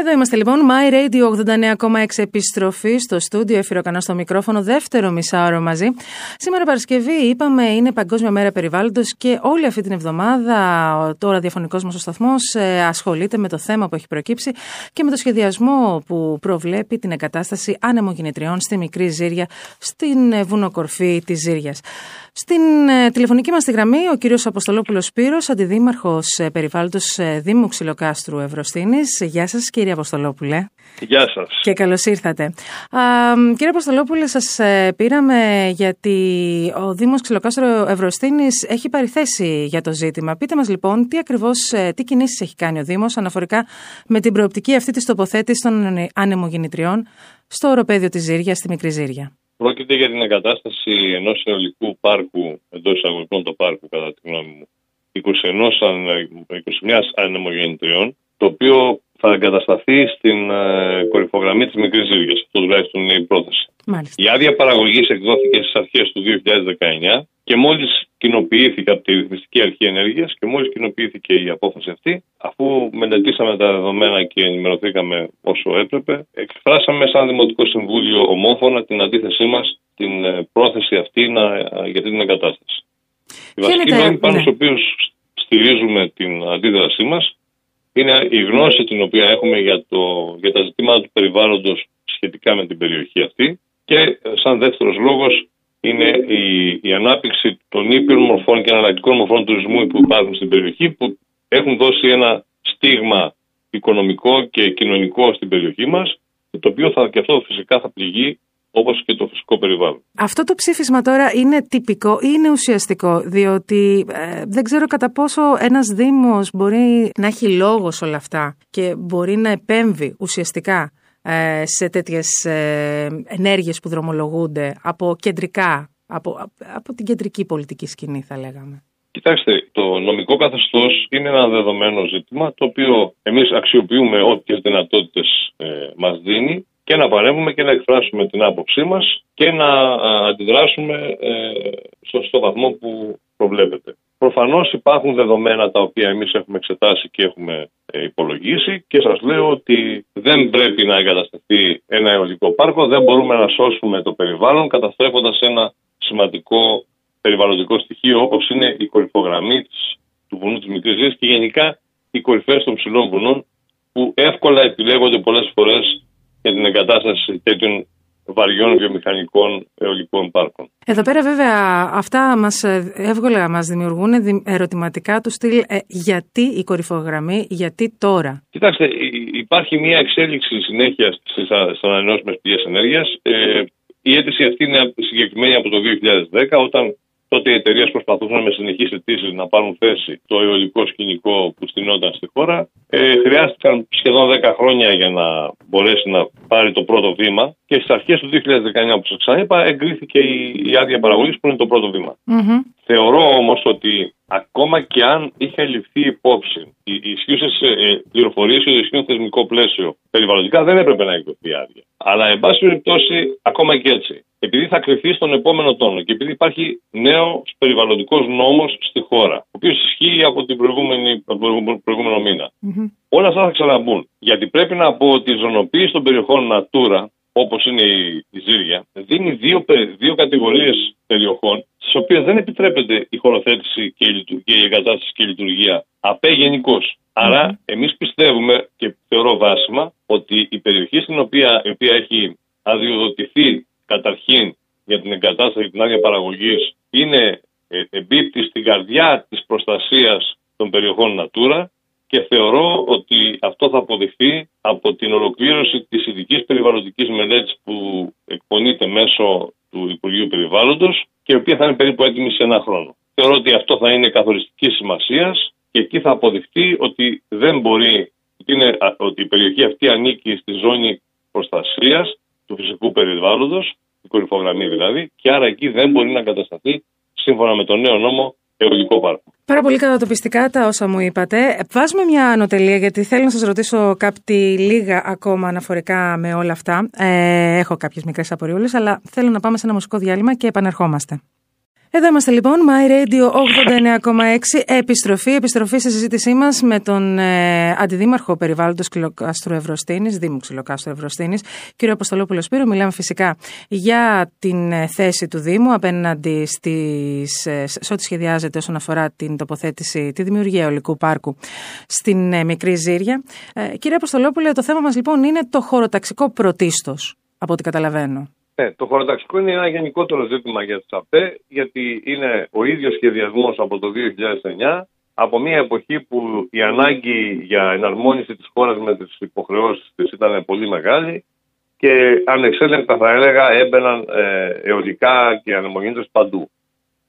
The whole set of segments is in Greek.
Εδώ είμαστε λοιπόν, My Radio 89,6 επιστροφή στο στούντιο, Εφηροκανά στο μικρόφωνο, δεύτερο μισάωρο μαζί. Σήμερα Παρασκευή, είπαμε, είναι Παγκόσμια Μέρα Περιβάλλοντος και όλη αυτή την εβδομάδα ο ραδιοφωνικό μας ο σταθμός ε, ασχολείται με το θέμα που έχει προκύψει και με το σχεδιασμό που προβλέπει την εγκατάσταση ανεμογεννητριών στη Μικρή Ζήρια, στην ε, βουνοκορφή της Ζήριας. Στην ε, τηλεφωνική μας τη γραμμή, ο κύριος Αποστολόπουλος Σπύρος, αντιδήμαρχος περιβάλλοντος Δήμου Ξυλοκάστρου Ευρωστίνης. Γεια σας, κύριε κύριε Αποστολόπουλε. Γεια σας. Και καλώς ήρθατε. Α, κύριε Αποστολόπουλε, σας ε, πήραμε γιατί ο Δήμος Ξυλοκάστρο Ευρωστίνης έχει πάρει θέση για το ζήτημα. Πείτε μας λοιπόν τι ακριβώς, ε, τι κινήσεις έχει κάνει ο Δήμος αναφορικά με την προοπτική αυτή της τοποθέτησης των ανεμογεννητριών στο οροπέδιο της Ζήρια, στη Μικρή Ζήρια. Πρόκειται για την εγκατάσταση ενός συνολικού πάρκου, εντός εισαγωγικών του πάρκου, κατά τη γνώμη μου, 21, 21 ανεμογεννητριών, το οποίο θα εγκατασταθεί στην ε, κορυφογραμμή της Μικρής Ζήρια. Αυτό τουλάχιστον είναι η πρόθεση. Μάλιστα. Η άδεια παραγωγής εκδόθηκε στις αρχές του 2019 και μόλις κοινοποιήθηκε από τη Ρυθμιστική Αρχή Ενέργειας και μόλις κοινοποιήθηκε η απόφαση αυτή, αφού μελετήσαμε τα δεδομένα και ενημερωθήκαμε όσο έπρεπε, εκφράσαμε σαν Δημοτικό Συμβούλιο ομόφωνα την αντίθεσή μας στην ε, πρόθεση αυτή να, ε, για την εγκατάσταση. Οι βασικοί νόμοι πάνω ναι. στους οποίους στηρίζουμε την αντίδρασή μας είναι η γνώση την οποία έχουμε για, το, για τα ζητήματα του περιβάλλοντος σχετικά με την περιοχή αυτή. Και σαν δεύτερος λόγος είναι η, η ανάπτυξη των ήπιων μορφών και εναλλακτικών μορφών τουρισμού που υπάρχουν στην περιοχή που έχουν δώσει ένα στίγμα οικονομικό και κοινωνικό στην περιοχή μας το οποίο θα, και αυτό φυσικά θα πληγεί όπως και το φυσικό περιβάλλον. Αυτό το ψήφισμα τώρα είναι τυπικό ή είναι ουσιαστικό, διότι ε, δεν ξέρω κατά πόσο ένας Δήμος μπορεί να έχει λόγος σε όλα αυτά και μπορεί να επέμβει ουσιαστικά ε, σε τέτοιες ε, ενέργειες που δρομολογούνται από κεντρικά, από, από την κεντρική πολιτική σκηνή, θα λέγαμε. Κοιτάξτε, το νομικό καθεστώς είναι ένα δεδομένο ζήτημα το οποίο εμείς αξιοποιούμε ό,τι δυνατότητες ε, μας δίνει και να παρέμβουμε και να εκφράσουμε την άποψή μας και να αντιδράσουμε ε, στο, στο βαθμό που προβλέπετε. Προφανώς υπάρχουν δεδομένα τα οποία εμείς έχουμε εξετάσει και έχουμε ε, υπολογίσει και σας λέω ότι δεν πρέπει να εγκατασταθεί ένα αιωλικό πάρκο, δεν μπορούμε να σώσουμε το περιβάλλον καταστρέφοντας ένα σημαντικό περιβαλλοντικό στοιχείο όπως είναι η κορυφογραμμή του βουνού της Μικρής και γενικά οι κορυφές των ψηλών βουνών που εύκολα επιλέγονται πολλές φορές για την εγκατάσταση τέτοιων βαριών βιομηχανικών αιωλικών πάρκων. Εδώ πέρα βέβαια αυτά μας ε, εύκολα μας δημιουργούν ερωτηματικά του στυλ ε, γιατί η κορυφογραμμή, γιατί τώρα. Κοιτάξτε, υπάρχει μια εξέλιξη συνέχεια στις ανανεώσιμες πηγές ενέργειας. Ε, η αίτηση αυτή είναι συγκεκριμένη από το 2010 όταν Τότε οι εταιρείες προσπαθούσαν με συνεχείς αιτήσει να πάρουν θέση το αιωλικό σκηνικό που στηνόταν στη χώρα. Ε, χρειάστηκαν σχεδόν 10 χρόνια για να μπορέσει να πάρει το πρώτο βήμα και στις αρχές του 2019, όπως σας ξαναείπα, εγκρίθηκε η, η άδεια παραγωγής που είναι το πρώτο βήμα. Mm-hmm. Θεωρώ όμως ότι ακόμα και αν είχε ληφθεί υπόψη οι ισχύουσες πληροφορίες και το ισχύον θεσμικό πλαίσιο περιβαλλοντικά, δεν έπρεπε να εκδοθεί άδεια. Αλλά, εν πάση περιπτώσει, ακόμα και έτσι, επειδή θα κρυφθεί στον επόμενο τόνο και επειδή υπάρχει νέος περιβαλλοντικός νόμος στη χώρα, ο οποίος ισχύει από, την προηγούμενη, από τον προηγούμενο μήνα, mm-hmm. όλα αυτά θα ξαναμπούν. Γιατί πρέπει να πω ότι η ζωνοποίηση των περιοχών Natura, όπως είναι η, η Ζήρια, δίνει δύο, δύο κατηγορίες περιοχών, στις οποίες δεν επιτρέπεται η χωροθέτηση και η, και η εγκατάσταση και η λειτουργία ΑΠΕ γενικώ. Άρα, εμείς πιστεύουμε και θεωρώ βάσιμα ότι η περιοχή στην οποία, η οποία έχει αδειοδοτηθεί καταρχήν για την εγκατάσταση και την άδεια παραγωγής είναι ε, εμπίπτει στην καρδιά της προστασίας των περιοχών Natura και θεωρώ ότι αυτό θα αποδειχθεί από την ολοκλήρωση της ειδικής περιβαλλοντικής μελέτης που εκπονείται μέσω του Υπουργείου Περιβάλλοντος και η οποία θα είναι περίπου έτοιμη σε ένα χρόνο. Θεωρώ ότι αυτό θα είναι καθοριστική σημασίας και εκεί θα αποδειχθεί ότι δεν μπορεί, ότι, είναι, ότι η περιοχή αυτή ανήκει στη ζώνη προστασίας του φυσικού περιβάλλοντος, η κορυφογραμμή δηλαδή, και άρα εκεί δεν μπορεί να κατασταθεί σύμφωνα με τον νέο νόμο αιωλικό πάρκο. Πάρα πολύ κατατοπιστικά τα όσα μου είπατε. Βάζουμε μια ανωτελεία γιατί θέλω να σας ρωτήσω κάτι λίγα ακόμα αναφορικά με όλα αυτά. Ε, έχω κάποιες μικρές απορριούλε, αλλά θέλω να πάμε σε ένα μουσικό διάλειμμα και επανερχόμαστε. Εδώ είμαστε λοιπόν, My Radio 89,6, επιστροφή, επιστροφή στη συζήτησή μας με τον ε, Αντιδήμαρχο Περιβάλλοντος Ξυλοκάστρου Ευρωστίνης, Δήμου Ξυλοκάστρου Ευρωστίνης, κύριο Αποστολόπουλο Σπύρο. Μιλάμε φυσικά για την ε, θέση του Δήμου απέναντι στις, ε, σε ό,τι σχεδιάζεται όσον αφορά την τοποθέτηση, τη δημιουργία ολικού πάρκου στην ε, Μικρή Ζήρια. Ε, κύριε Αποστολόπουλε, το θέμα μας λοιπόν είναι το χωροταξικό πρωτίστως, από ό,τι καταλαβαίνω. Ναι, το χωροταξικό είναι ένα γενικότερο ζήτημα για τις ΑΠΕ, γιατί είναι ο ίδιος σχεδιασμός από το 2009, από μια εποχή που η ανάγκη για εναρμόνιση της χώρας με τις υποχρεώσεις της ήταν πολύ μεγάλη και ανεξέλεγκτα θα έλεγα έμπαιναν ε, αιωλικά και ανεμογεννήτρες παντού.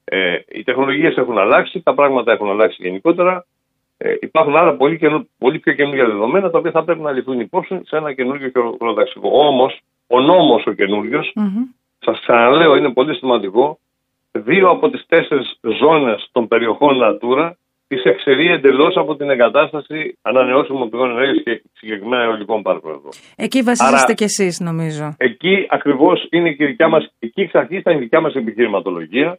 Ε, οι τεχνολογίες έχουν αλλάξει, τα πράγματα έχουν αλλάξει γενικότερα. Ε, υπάρχουν άλλα πολύ, καινου, πολύ πιο καινούργια δεδομένα τα οποία θα πρέπει να ληφθούν υπόψη σε ένα καινούργιο χωροταξικό. Όμως, ο νόμος ο καινούριο, mm-hmm. σας ξαναλέω, είναι πολύ σημαντικό. Δύο από τις τέσσερις ζώνες των περιοχών Natura τις εξαιρεί εντελώς από την εγκατάσταση ανανεώσιμων πηγών ενέργειας και συγκεκριμένα αιωλικών πάρκων εδώ. Εκεί βασίζεστε κι εσείς, νομίζω. Εκεί ακριβώς είναι και η δικιά μας, εκεί εξ αρχής ήταν η δικιά μας επιχειρηματολογία.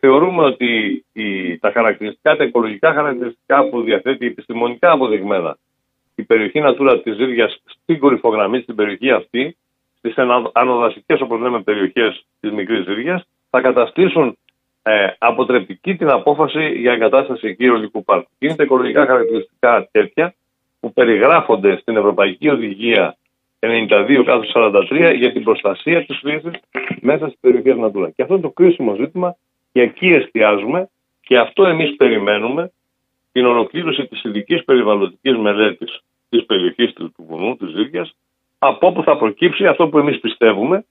Θεωρούμε ότι η, τα χαρακτηριστικά, τα οικολογικά χαρακτηριστικά που διαθέτει επιστημονικά αποδειγμένα η περιοχή Natura της Ζήρια στην κορυφογραμμή, στην περιοχή αυτή, στι ανοδασικέ, όπως λέμε, περιοχές της Μικρής Ζήρια, θα καταστήσουν ε, αποτρεπτική την απόφαση για εγκατάσταση εκεί αιωλικού πάρκου. Είναι τα οικολογικά χαρακτηριστικά τέτοια που περιγράφονται στην Ευρωπαϊκή Οδηγία 92-43 για την προστασία της φύσης μέσα στις περιοχές Natura. Και αυτό είναι το κρίσιμο ζήτημα και εκεί εστιάζουμε και αυτό εμείς περιμένουμε την ολοκλήρωση της ειδικής περιβαλλοντικής μελέτης της περιοχής του βουνού, της Ζήρια, από όπου θα προκύψει αυτό που εμείς πιστεύουμε,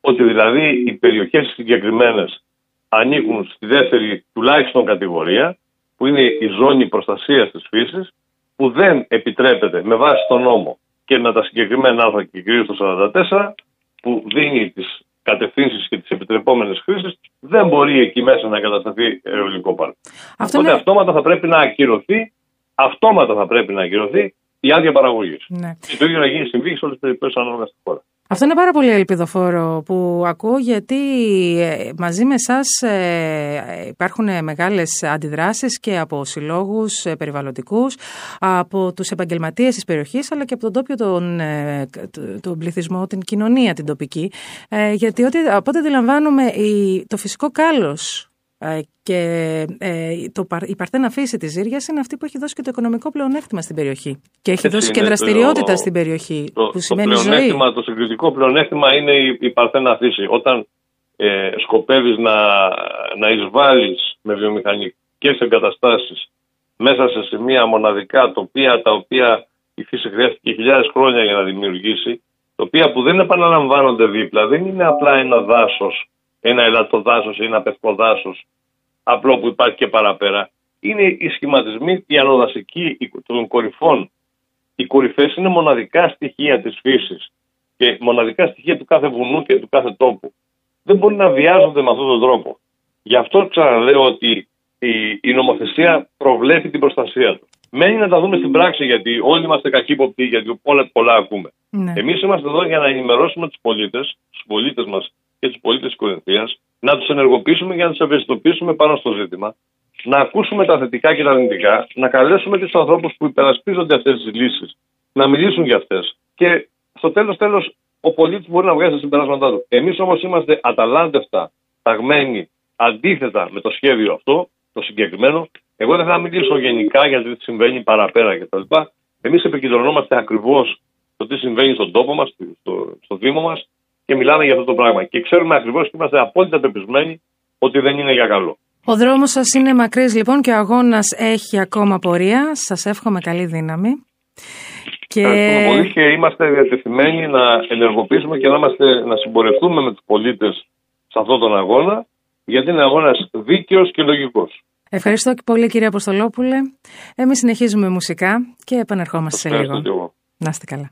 ότι δηλαδή οι περιοχές συγκεκριμένες ανήκουν στη δεύτερη τουλάχιστον κατηγορία, που είναι η ζώνη προστασίας της φύσης, που δεν επιτρέπεται με βάση τον νόμο και με τα συγκεκριμένα άρθρα και κυρίως το 44, που δίνει τις κατευθύνσεις και τις επιτρεπόμενες χρήσεις, δεν μπορεί εκεί μέσα να κατασταθεί αιωλικό πάρκο. Αυτό Οπότε είναι... αυτόματα θα πρέπει να ακυρωθεί, αυτόματα θα πρέπει να ακυρωθεί η άδεια παραγωγής. Ναι. Και το ίδιο να γίνει συμβεί σε όλες τις περιπτώσεις ανάλογα στη χώρα. Αυτό είναι πάρα πολύ ελπιδοφόρο που ακούω γιατί ε, μαζί με εσάς υπάρχουν μεγάλες αντιδράσεις και από συλλόγους ε, περιβαλλοντικούς, από τους επαγγελματίες της περιοχής αλλά και από τον τόπιο τον, ε, τον πληθυσμό, την κοινωνία την τοπική. Γιατί ότι, από ό,τι αντιλαμβάνουμε το φυσικό κάλος ε, και ε, το, η Παρθένα φύση της Ζήριας είναι αυτή που έχει δώσει και το οικονομικό πλεονέκτημα στην περιοχή. Και έχει δώσει και δραστηριότητα στην περιοχή. Το, που σημαίνει το, πλεονέκτημα, ζωή. το συγκριτικό πλεονέκτημα είναι η, η Παρθένα φύση. Όταν ε, σκοπεύεις να, να εισβάλλεις με βιομηχανικές εγκαταστάσεις μέσα σε σημεία μοναδικά τοπία τα οποία η φύση χρειάστηκε χιλιάδες χρόνια για να δημιουργήσει, τοπία που δεν επαναλαμβάνονται δίπλα, δεν είναι απλά ένα δάσος ένα ελαττοδάσος ή ένα πευκοδάσο απλό που υπάρχει και παραπέρα. Είναι οι σχηματισμοί, η ανοδασική των κορυφών. Οι κορυφές είναι μοναδικά στοιχεία της φύσης και μοναδικά στοιχεία του κάθε βουνού και του κάθε τόπου. Δεν μπορεί να βιάζονται με αυτόν τον τρόπο. Γι' αυτό ξαναλέω ότι η, η νομοθεσία προβλέπει την προστασία του. Μένει να τα δούμε στην πράξη, γιατί όλοι είμαστε καχύποπτοι, γιατί όλα πολλά ακούμε. Ναι. Εμείς είμαστε εδώ για να ενημερώσουμε τους πολίτες, τους πολίτες μας και τους πολίτες της Κορινθίας, να τους ενεργοποιήσουμε για να τους ευαισθητοποιήσουμε πάνω στο ζήτημα, να ακούσουμε τα θετικά και τα αρνητικά, να καλέσουμε τους ανθρώπους που υπερασπίζονται αυτές τις λύσεις να μιλήσουν για αυτές. Και στο τέλος, τέλος, ο πολίτης μπορεί να βγάζει τα συμπεράσματά του. Εμείς όμως είμαστε αταλάντευτα, ταγμένοι αντίθετα με το σχέδιο αυτό, το συγκεκριμένο. Εγώ δεν θα μιλήσω γενικά για το τι συμβαίνει παραπέρα κτλ. Εμείς επικεντρωνόμαστε ακριβώς στο τι συμβαίνει στον τόπο μας, στο, στο Δήμο μας και μιλάμε για αυτό το πράγμα. Και ξέρουμε ακριβώς και είμαστε απόλυτα πεπισμένοι ότι δεν είναι για καλό. Ο δρόμος σας είναι μακρύς λοιπόν και ο αγώνας έχει ακόμα πορεία. Σας εύχομαι καλή δύναμη. Και... Ευχαριστούμε πολύ και είμαστε διατεθειμένοι να ενεργοποιήσουμε και να, είμαστε, να συμπορευτούμε με τους πολίτες σε αυτόν τον αγώνα, γιατί είναι αγώνας δίκαιος και λογικός. Ευχαριστώ και πολύ κύριε Αποστολόπουλε. Εμείς συνεχίζουμε μουσικά και επανερχόμαστε σε λίγο. Να είστε καλά.